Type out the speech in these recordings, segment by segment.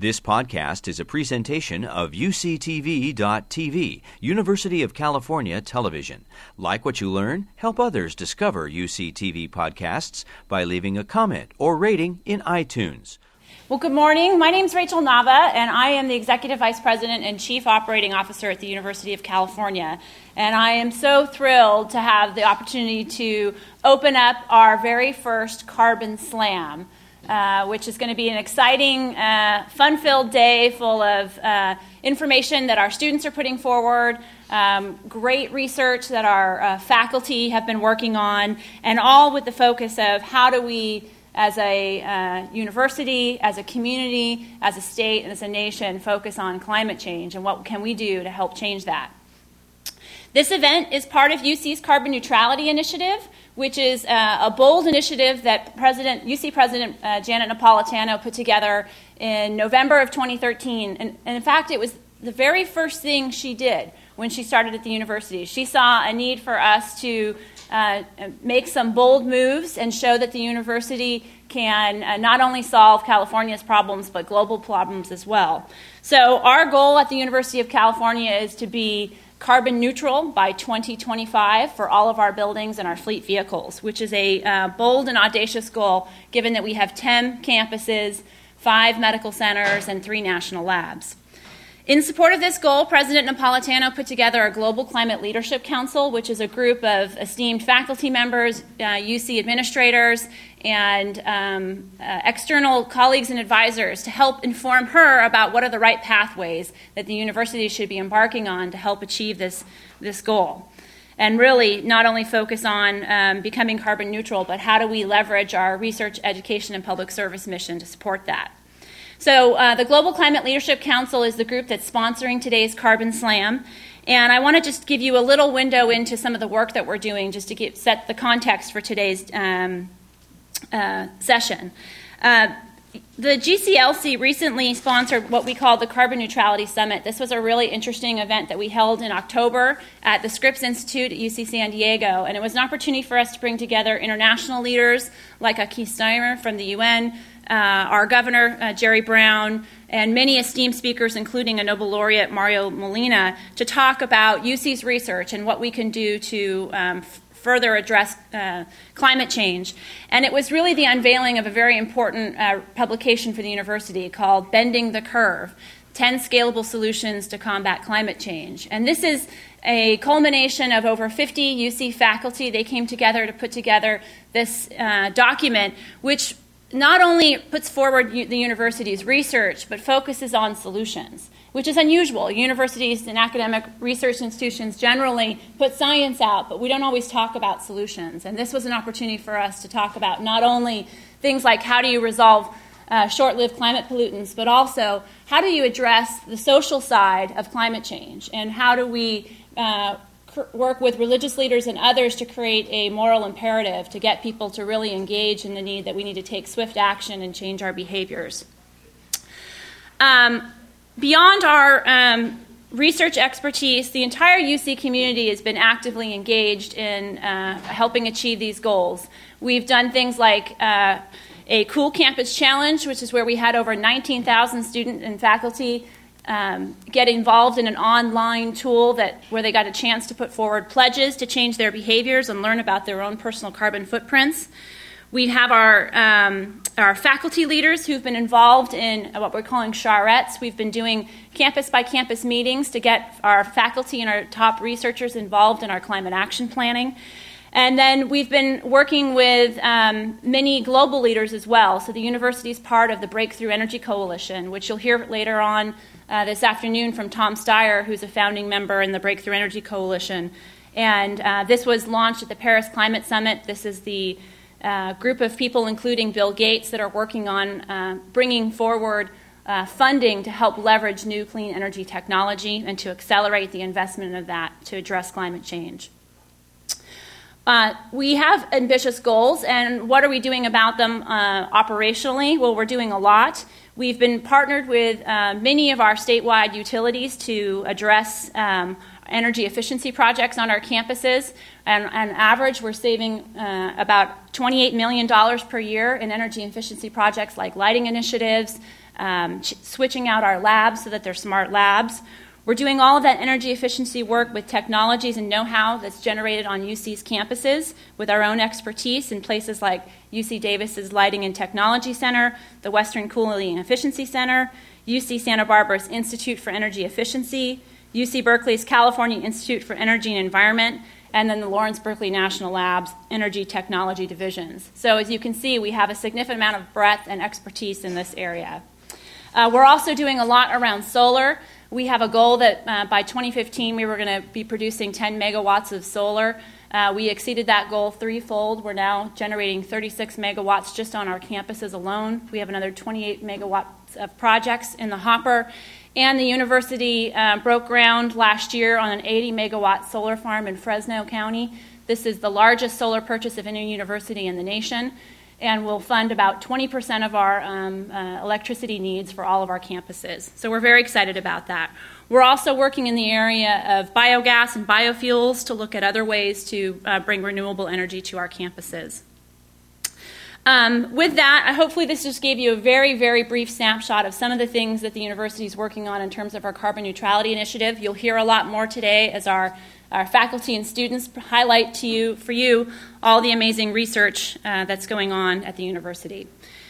This podcast is a presentation of UCTV.tv, University of California Television. Like what you learn, help others discover UCTV podcasts by leaving a comment or rating in iTunes. Well, good morning. My name is Rachel Nava, and I am the Executive Vice President and Chief Operating Officer at the University of California. And I am so thrilled to have the opportunity to open up our very first Carbon Slam. Uh, which is going to be an exciting, uh, fun filled day full of uh, information that our students are putting forward, um, great research that our uh, faculty have been working on, and all with the focus of how do we, as a uh, university, as a community, as a state, and as a nation, focus on climate change and what can we do to help change that. This event is part of UC's Carbon Neutrality Initiative, which is uh, a bold initiative that President, UC President uh, Janet Napolitano put together in November of 2013. And, and, in fact, it was the very first thing she did when she started at the university. She saw a need for us to uh, make some bold moves and show that the university can uh, not only solve California's problems, but global problems as well. So, our goal at the University of California is to be carbon neutral by 2025 for all of our buildings and our fleet vehicles, which is a uh, bold and audacious goal given that we have 10 campuses, five medical centers, and three national labs. In support of this goal, President Napolitano put together a Global Climate Leadership Council, which is a group of esteemed faculty members, uh, UC administrators, and um, uh, external colleagues and advisors to help inform her about what are the right pathways that the university should be embarking on to help achieve this, this goal. And really, not only focus on um, becoming carbon neutral, but how do we leverage our research, education, and public service mission to support that. So, uh, the Global Climate Leadership Council is the group that's sponsoring today's Carbon Slam. And I want to just give you a little window into some of the work that we're doing just to get, set the context for today's um, uh, session. Uh, the GCLC recently sponsored what we call the Carbon Neutrality Summit. This was a really interesting event that we held in October at the Scripps Institute at UC San Diego, and it was an opportunity for us to bring together international leaders like Achim Steiner from the UN, uh, our governor, uh, Jerry Brown, and many esteemed speakers, including a Nobel laureate, Mario Molina, to talk about UC's research and what we can do to um, further address uh, climate change. And it was really the unveiling of a very important uh, publication for the university called Bending the Curve 10 Scalable Solutions to Combat Climate Change. And this is a culmination of over 50 UC faculty. They came together to put together this uh, document, which not only puts forward the university's research, but focuses on solutions, which is unusual. Universities and academic research institutions generally put science out, but we don't always talk about solutions. And this was an opportunity for us to talk about not only things like how do you resolve uh, short lived climate pollutants, but also how do you address the social side of climate change and how do we uh, work with religious leaders and others to create a moral imperative to get people to really engage in the need that we need to take swift action and change our behaviors. Um, beyond our um, research expertise, the entire UC community has been actively engaged in uh, helping achieve these goals. We've done things like uh, a Cool Campus Challenge, which is where we had over 19,000 students and faculty um, get involved in an online tool that where they got a chance to put forward pledges to change their behaviors and learn about their own personal carbon footprints. We have our um, our faculty leaders who've been involved in what we're calling charrettes. We've been doing campus by campus meetings to get our faculty and our top researchers involved in our climate action planning. And then we've been working with um, many global leaders as well. So the university is part of the Breakthrough Energy Coalition, which you'll hear later on uh, this afternoon from Tom Steyer, who's a founding member in the Breakthrough Energy Coalition. And uh, this was launched at the Paris Climate Summit. This is the uh, group of people, including Bill Gates, that are working on uh, bringing forward uh, funding to help leverage new clean energy technology and to accelerate the investment of that to address climate change. Uh, we have ambitious goals, and what are we doing about them uh, operationally? Well, we're doing a lot. We've been partnered with uh, many of our statewide utilities to address um, energy efficiency projects on our campuses. And on average, we're saving uh, about $28 million per year in energy efficiency projects like lighting initiatives, um, ch- switching out our labs so that they're smart labs. We're doing all of that energy efficiency work with technologies and know how that's generated on UC's campuses with our own expertise in places like UC Davis's Lighting and Technology Center, the Western Cooling and Efficiency Center, UC Santa Barbara's Institute for Energy Efficiency, UC Berkeley's California Institute for Energy and Environment, and then the Lawrence Berkeley National Labs Energy Technology Divisions. So, as you can see, we have a significant amount of breadth and expertise in this area. Uh, we're also doing a lot around solar. We have a goal that uh, by 2015 we were going to be producing 10 megawatts of solar. Uh, we exceeded that goal threefold. We're now generating 36 megawatts just on our campuses alone. We have another 28 megawatts of projects in the hopper. And the university uh, broke ground last year on an 80 megawatt solar farm in Fresno County. This is the largest solar purchase of any university in the nation and will fund about 20% of our um, uh, electricity needs for all of our campuses. So we're very excited about that. We're also working in the area of biogas and biofuels to look at other ways to uh, bring renewable energy to our campuses. Um, with that, hopefully, this just gave you a very, very brief snapshot of some of the things that the university is working on in terms of our carbon neutrality initiative. You'll hear a lot more today as our our faculty and students highlight to you, for you all the amazing research uh, that's going on at the university.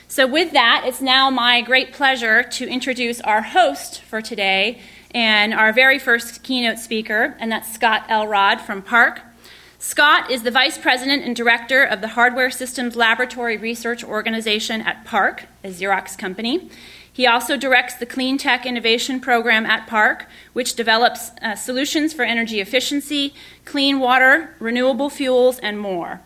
So, with that, it's now my great pleasure to introduce our host for today and our very first keynote speaker, and that's Scott Elrod from PARC. Scott is the Vice President and Director of the Hardware Systems Laboratory Research Organization at PARC, a Xerox company. He also directs the Clean Tech Innovation Program at PARC, which develops uh, solutions for energy efficiency, clean water, renewable fuels, and more.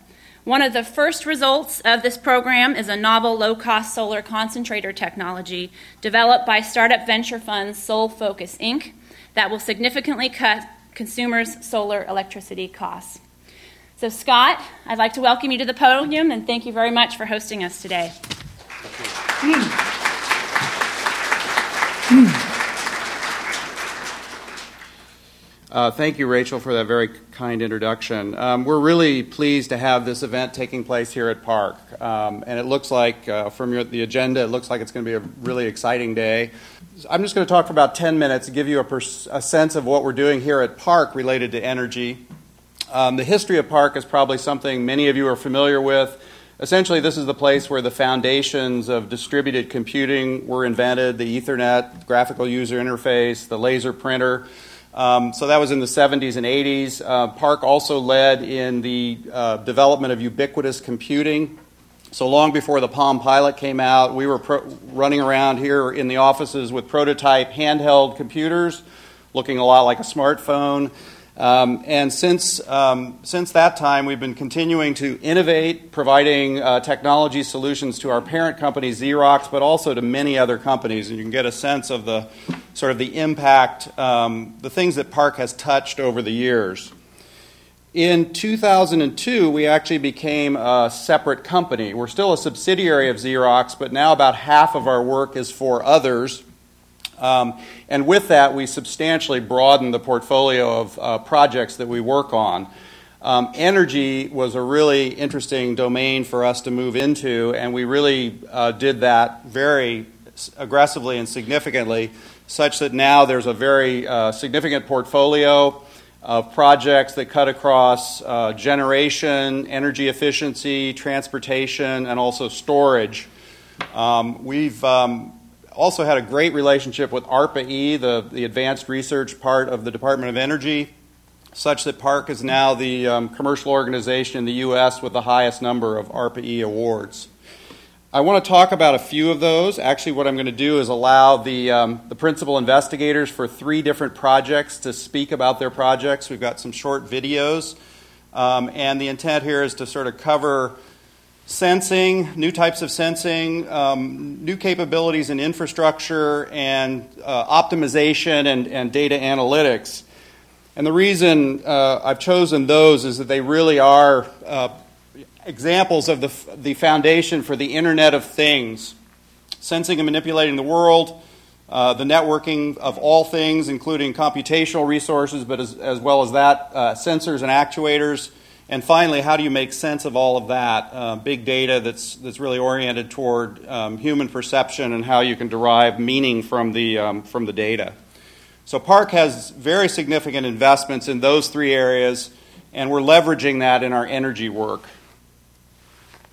One of the first results of this program is a novel low cost solar concentrator technology developed by startup venture fund SolFocus Inc. that will significantly cut consumers' solar electricity costs. So, Scott, I'd like to welcome you to the podium and thank you very much for hosting us today. Uh, thank you, Rachel, for that very kind introduction. Um, we're really pleased to have this event taking place here at PARC. Um, and it looks like, uh, from your, the agenda, it looks like it's going to be a really exciting day. I'm just going to talk for about 10 minutes to give you a, pers- a sense of what we're doing here at PARC related to energy. Um, the history of PARC is probably something many of you are familiar with. Essentially, this is the place where the foundations of distributed computing were invented the Ethernet, graphical user interface, the laser printer. Um, so that was in the 70s and 80s. Uh, PARC also led in the uh, development of ubiquitous computing. So long before the Palm Pilot came out, we were pro- running around here in the offices with prototype handheld computers, looking a lot like a smartphone. Um, and since, um, since that time, we've been continuing to innovate, providing uh, technology solutions to our parent company, Xerox, but also to many other companies. And you can get a sense of the sort of the impact, um, the things that PARC has touched over the years. In 2002, we actually became a separate company. We're still a subsidiary of Xerox, but now about half of our work is for others. Um, and with that, we substantially broadened the portfolio of uh, projects that we work on. Um, energy was a really interesting domain for us to move into, and we really uh, did that very aggressively and significantly, such that now there's a very uh, significant portfolio of projects that cut across uh, generation, energy efficiency, transportation, and also storage. Um, we've um, also had a great relationship with ARPA-E, the, the advanced research part of the Department of Energy, such that PARC is now the um, commercial organization in the U.S. with the highest number of ARPA-E awards. I want to talk about a few of those. Actually, what I'm going to do is allow the, um, the principal investigators for three different projects to speak about their projects. We've got some short videos, um, and the intent here is to sort of cover sensing, new types of sensing, um, new capabilities in infrastructure, and uh, optimization and, and, data analytics. And the reason uh, I've chosen those is that they really are uh, examples of the, the foundation for the Internet of Things sensing and manipulating the world. Uh, the networking of all things, including computational resources, but as, as well as that, uh, sensors and actuators, And finally, how do you make sense of all of that? Uh, big data that's, that's really oriented toward um, human perception and how you can derive meaning from the, um, from the data. So, PARC has very significant investments in those three areas, and we're leveraging that in our energy work.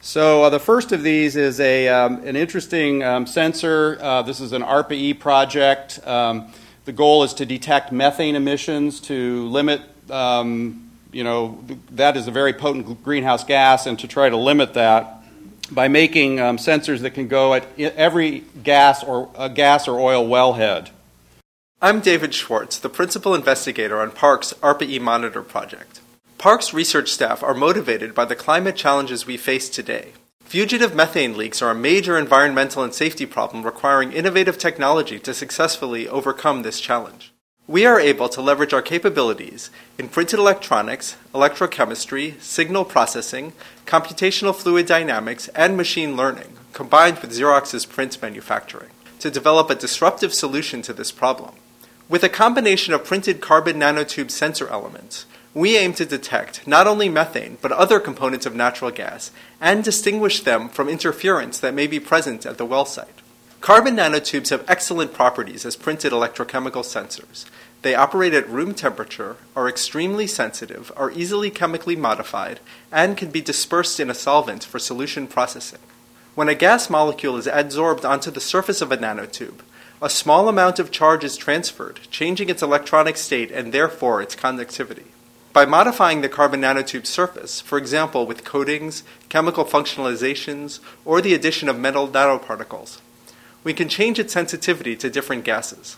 So, uh, the first of these is a, um, an interesting um, sensor. Uh, this is an ARPA-E project. Um, the goal is to detect methane emissions to limit um, you know, that is a very potent greenhouse gas, and to try to limit that by making um, sensors that can go at every gas or uh, gas or oil wellhead. I'm David Schwartz, the principal investigator on PARC's ARPA-E Monitor project. PARC's research staff are motivated by the climate challenges we face today. Fugitive methane leaks are a major environmental and safety problem requiring innovative technology to successfully overcome this challenge we are able to leverage our capabilities in printed electronics, electrochemistry, signal processing, computational fluid dynamics, and machine learning, combined with Xerox's print manufacturing, to develop a disruptive solution to this problem. With a combination of printed carbon nanotube sensor elements, we aim to detect not only methane, but other components of natural gas, and distinguish them from interference that may be present at the well site. Carbon nanotubes have excellent properties as printed electrochemical sensors. They operate at room temperature, are extremely sensitive, are easily chemically modified, and can be dispersed in a solvent for solution processing. When a gas molecule is adsorbed onto the surface of a nanotube, a small amount of charge is transferred, changing its electronic state and therefore its conductivity. By modifying the carbon nanotube surface, for example with coatings, chemical functionalizations, or the addition of metal nanoparticles, we can change its sensitivity to different gases.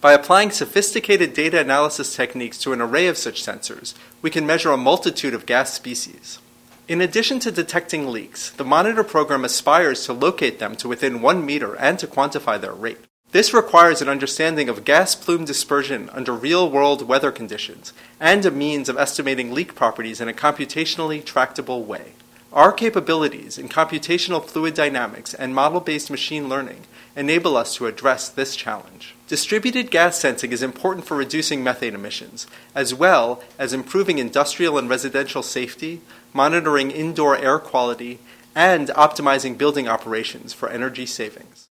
By applying sophisticated data analysis techniques to an array of such sensors, we can measure a multitude of gas species. In addition to detecting leaks, the monitor program aspires to locate them to within one meter and to quantify their rate. This requires an understanding of gas plume dispersion under real world weather conditions and a means of estimating leak properties in a computationally tractable way. Our capabilities in computational fluid dynamics and model based machine learning enable us to address this challenge. Distributed gas sensing is important for reducing methane emissions, as well as improving industrial and residential safety, monitoring indoor air quality, and optimizing building operations for energy savings.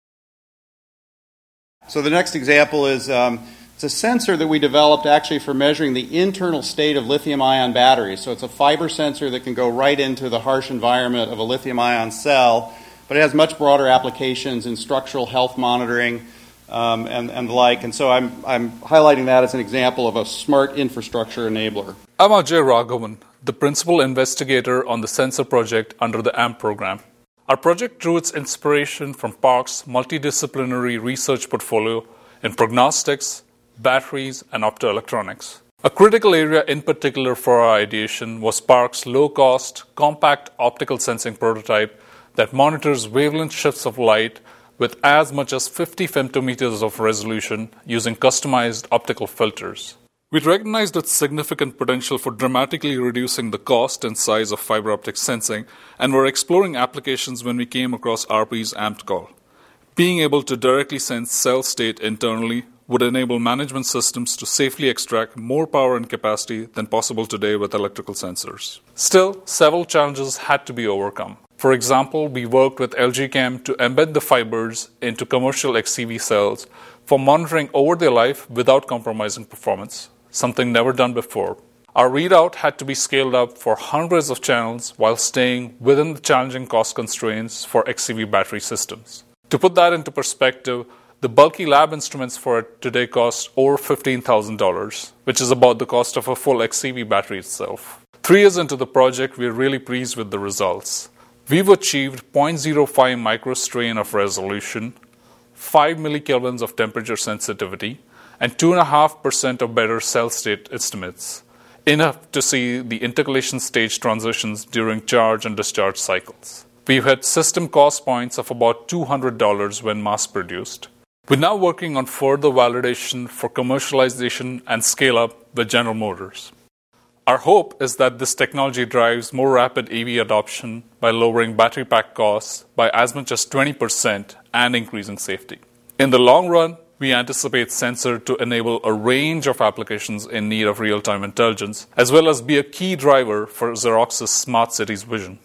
So, the next example is um, it's a sensor that we developed actually for measuring the internal state of lithium ion batteries. So, it's a fiber sensor that can go right into the harsh environment of a lithium ion cell but it has much broader applications in structural health monitoring um, and, and the like. And so I'm, I'm highlighting that as an example of a smart infrastructure enabler. I'm Ajay Raghavan, the principal investigator on the sensor project under the AMP program. Our project drew its inspiration from PARC's multidisciplinary research portfolio in prognostics, batteries, and optoelectronics. A critical area in particular for our ideation was PARC's low cost, compact optical sensing prototype that monitors wavelength shifts of light with as much as 50 femtometers of resolution using customized optical filters. We recognized its significant potential for dramatically reducing the cost and size of fiber optic sensing and were exploring applications when we came across ARPA-E's AMPed call. Being able to directly sense cell state internally would enable management systems to safely extract more power and capacity than possible today with electrical sensors. Still, several challenges had to be overcome. For example, we worked with LG Chem to embed the fibers into commercial xEV cells for monitoring over their life without compromising performance, something never done before. Our readout had to be scaled up for hundreds of channels while staying within the challenging cost constraints for xEV battery systems. To put that into perspective, the bulky lab instruments for it today cost over $15,000, which is about the cost of a full xEV battery itself. Three years into the project, we are really pleased with the results. We've achieved 0.05 microstrain of resolution, 5 millikelvins of temperature sensitivity, and 2.5% of better cell state estimates, enough to see the intercalation stage transitions during charge and discharge cycles. We've had system cost points of about $200 when mass produced. We're now working on further validation for commercialization and scale up with General Motors. Our hope is that this technology drives more rapid EV adoption by lowering battery pack costs by as much as 20% and increasing safety. In the long run, we anticipate Sensor to enable a range of applications in need of real time intelligence, as well as be a key driver for Xerox's smart cities vision.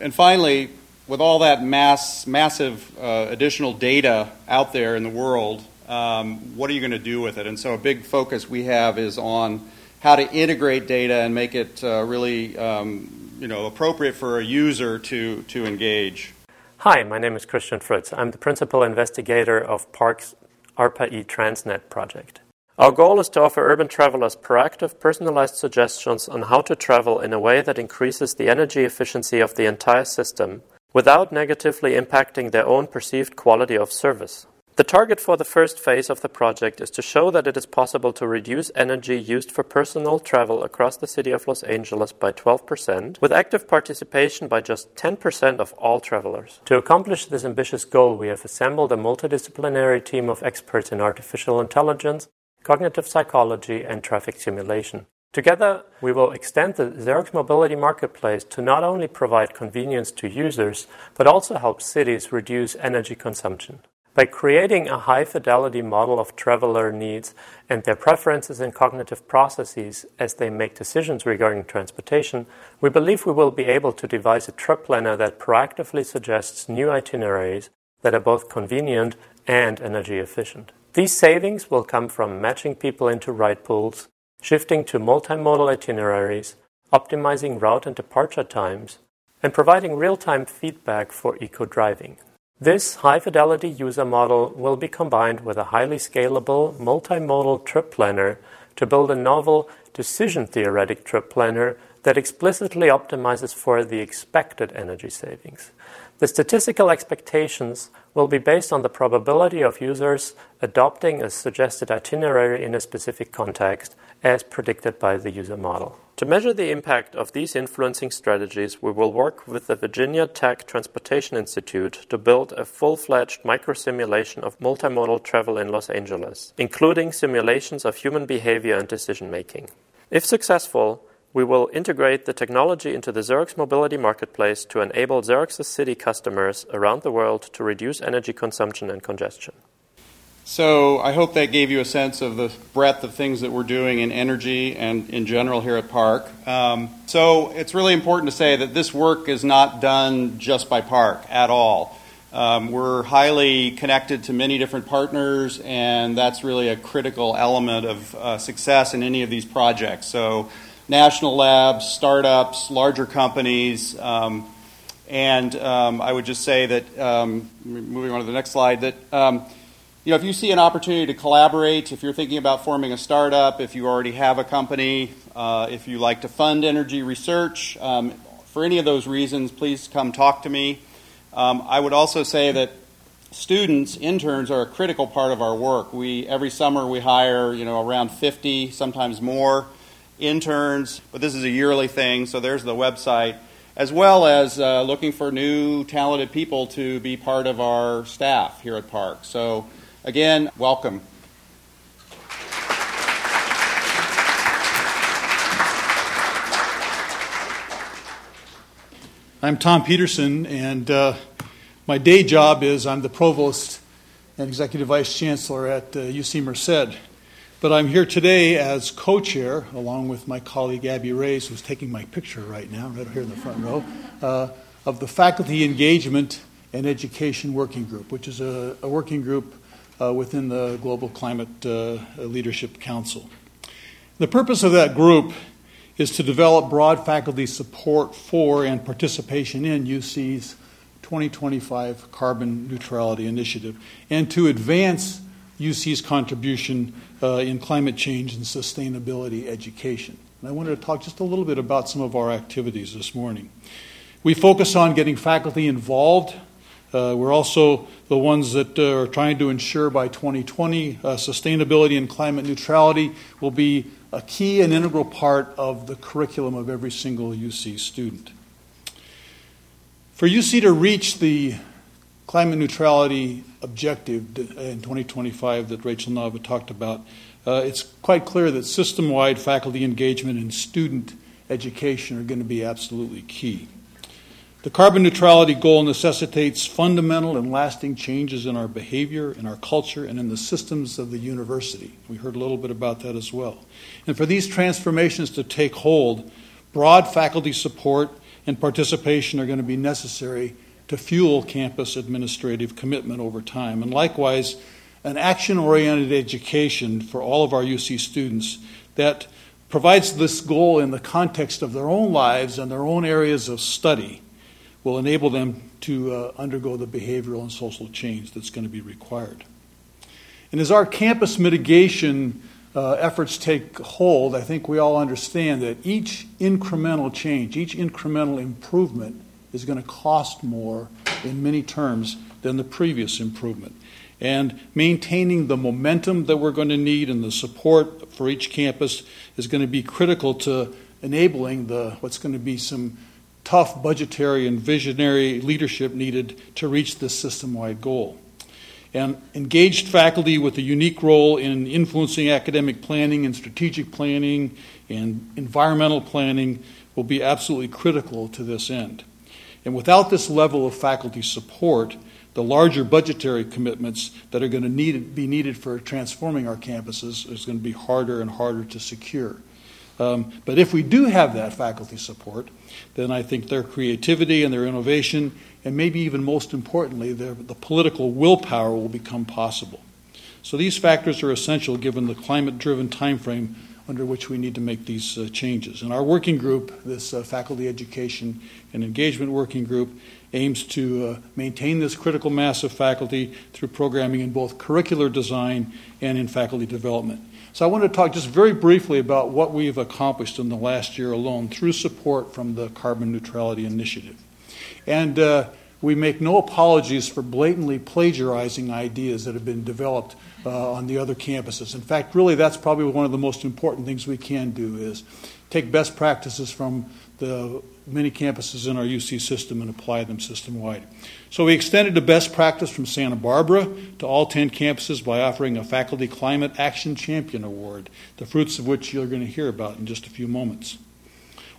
And finally, with all that mass, massive uh, additional data out there in the world, um, what are you going to do with it? And so, a big focus we have is on how to integrate data and make it uh, really um, you know, appropriate for a user to, to engage. Hi, my name is Christian Fritz. I'm the principal investigator of PARC's ARPA-E Transnet project. Our goal is to offer urban travelers proactive, personalized suggestions on how to travel in a way that increases the energy efficiency of the entire system without negatively impacting their own perceived quality of service. The target for the first phase of the project is to show that it is possible to reduce energy used for personal travel across the city of Los Angeles by 12%, with active participation by just 10% of all travelers. To accomplish this ambitious goal, we have assembled a multidisciplinary team of experts in artificial intelligence, cognitive psychology, and traffic simulation. Together, we will extend the Xerox Mobility Marketplace to not only provide convenience to users, but also help cities reduce energy consumption. By creating a high fidelity model of traveler needs and their preferences and cognitive processes as they make decisions regarding transportation, we believe we will be able to devise a trip planner that proactively suggests new itineraries that are both convenient and energy efficient. These savings will come from matching people into ride pools, shifting to multimodal itineraries, optimizing route and departure times, and providing real time feedback for eco driving. This high-fidelity user model will be combined with a highly scalable multimodal trip planner to build a novel decision-theoretic trip planner that explicitly optimizes for the expected energy savings. The statistical expectations will be based on the probability of users adopting a suggested itinerary in a specific context as predicted by the user model. To measure the impact of these influencing strategies, we will work with the Virginia Tech Transportation Institute to build a full fledged microsimulation of multimodal travel in Los Angeles, including simulations of human behavior and decision making. If successful, we will integrate the technology into the Xerox Mobility Marketplace to enable Xerox's city customers around the world to reduce energy consumption and congestion. So I hope that gave you a sense of the breadth of things that we're doing in energy and in general here at PARC. Um, so it's really important to say that this work is not done just by PARC at all. Um, we're highly connected to many different partners, and that's really a critical element of uh, success in any of these projects. So, national labs, startups, larger companies, um, and um, I would just say that, um, moving on to the next slide, that um, you know, if you see an opportunity to collaborate, if you're thinking about forming a startup, if you already have a company, uh, if you like to fund energy research, um, for any of those reasons, please come talk to me. Um, I would also say that students, interns, are a critical part of our work. We every summer we hire, you know, around 50, sometimes more interns, but this is a yearly thing. So there's the website, as well as uh, looking for new talented people to be part of our staff here at PARC. So. Again, welcome. I'm Tom Peterson, and uh, my day job is I'm the provost and executive vice chancellor at uh, UC Merced. But I'm here today as co chair, along with my colleague Abby Reyes, who's taking my picture right now, right here in the front row, uh, of the Faculty Engagement and Education Working Group, which is a, a working group uh, within the Global Climate uh, Leadership Council. The purpose of that group is to develop broad faculty support for and participation in UC's 2025 Carbon Neutrality Initiative and to advance UC's contribution uh, in climate change and sustainability education. And I wanted to talk just a little bit about some of our activities this morning. We focus on getting faculty involved uh, we're also the ones that uh, are trying to ensure by 2020 uh, sustainability and climate neutrality will be a key and integral part of the curriculum of every single UC student. For UC to reach the climate neutrality objective in 2025 that Rachel Nava talked about, uh, it's quite clear that system wide faculty engagement and student education are going to be absolutely key. The carbon neutrality goal necessitates fundamental and lasting changes in our behavior, in our culture, and in the systems of the university. We heard a little bit about that as well. And for these transformations to take hold, broad faculty support and participation are going to be necessary to fuel campus administrative commitment over time. And likewise, an action oriented education for all of our UC students that provides this goal in the context of their own lives and their own areas of study will enable them to uh, undergo the behavioral and social change that's going to be required. And as our campus mitigation uh, efforts take hold, I think we all understand that each incremental change, each incremental improvement is going to cost more in many terms than the previous improvement. And maintaining the momentum that we're going to need and the support for each campus is going to be critical to enabling the what's going to be some tough budgetary and visionary leadership needed to reach this system wide goal. And engaged faculty with a unique role in influencing academic planning and strategic planning and environmental planning will be absolutely critical to this end. And without this level of faculty support, the larger budgetary commitments that are going to need, be needed for transforming our campuses is going to be harder and harder to secure. Um, but if we do have that faculty support, then I think their creativity and their innovation, and maybe even most importantly, their, the political willpower will become possible. So these factors are essential given the climate driven timeframe under which we need to make these uh, changes. And our working group, this uh, faculty education and engagement working group, aims to uh, maintain this critical mass of faculty through programming in both curricular design and in faculty development. So I want to talk just very briefly about what we've accomplished in the last year alone through support from the Carbon Neutrality Initiative. And uh, we make no apologies for blatantly plagiarizing ideas that have been developed uh, on the other campuses. In fact, really, that's probably one of the most important things we can do is take best practices from the many campuses in our UC system and apply them system wide. So we extended the best practice from Santa Barbara to all 10 campuses by offering a Faculty Climate Action Champion Award, the fruits of which you're going to hear about in just a few moments.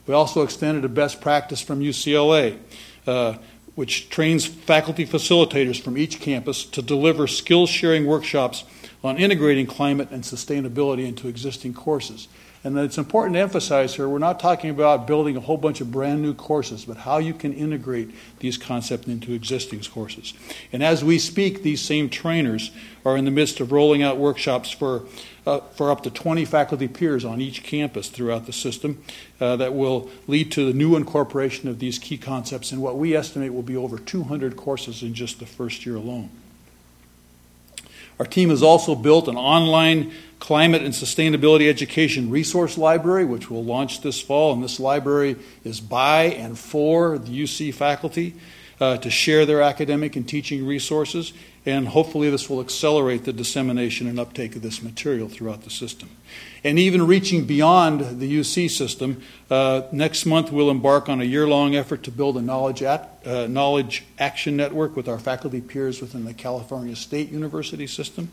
We also extended a best practice from UCLA. Uh, which trains faculty facilitators from each campus to deliver skill sharing workshops on integrating climate and sustainability into existing courses. And it's important to emphasize here we're not talking about building a whole bunch of brand new courses, but how you can integrate these concepts into existing courses. And as we speak, these same trainers are in the midst of rolling out workshops for, uh, for up to 20 faculty peers on each campus throughout the system uh, that will lead to the new incorporation of these key concepts in what we estimate will be over 200 courses in just the first year alone. Our team has also built an online climate and sustainability education resource library, which will launch this fall. And this library is by and for the UC faculty uh, to share their academic and teaching resources. And hopefully, this will accelerate the dissemination and uptake of this material throughout the system. And even reaching beyond the UC system, uh, next month we'll embark on a year long effort to build a knowledge, at, uh, knowledge action network with our faculty peers within the California State University system.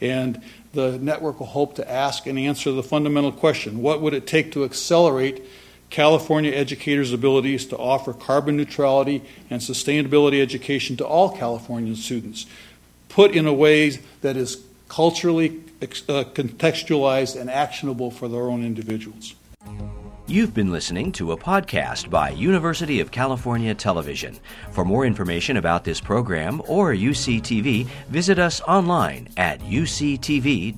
And the network will hope to ask and answer the fundamental question what would it take to accelerate California educators' abilities to offer carbon neutrality and sustainability education to all Californian students, put in a way that is culturally uh, contextualized and actionable for their own individuals. You've been listening to a podcast by University of California Television. For more information about this program or UCTV, visit us online at uctv.tv.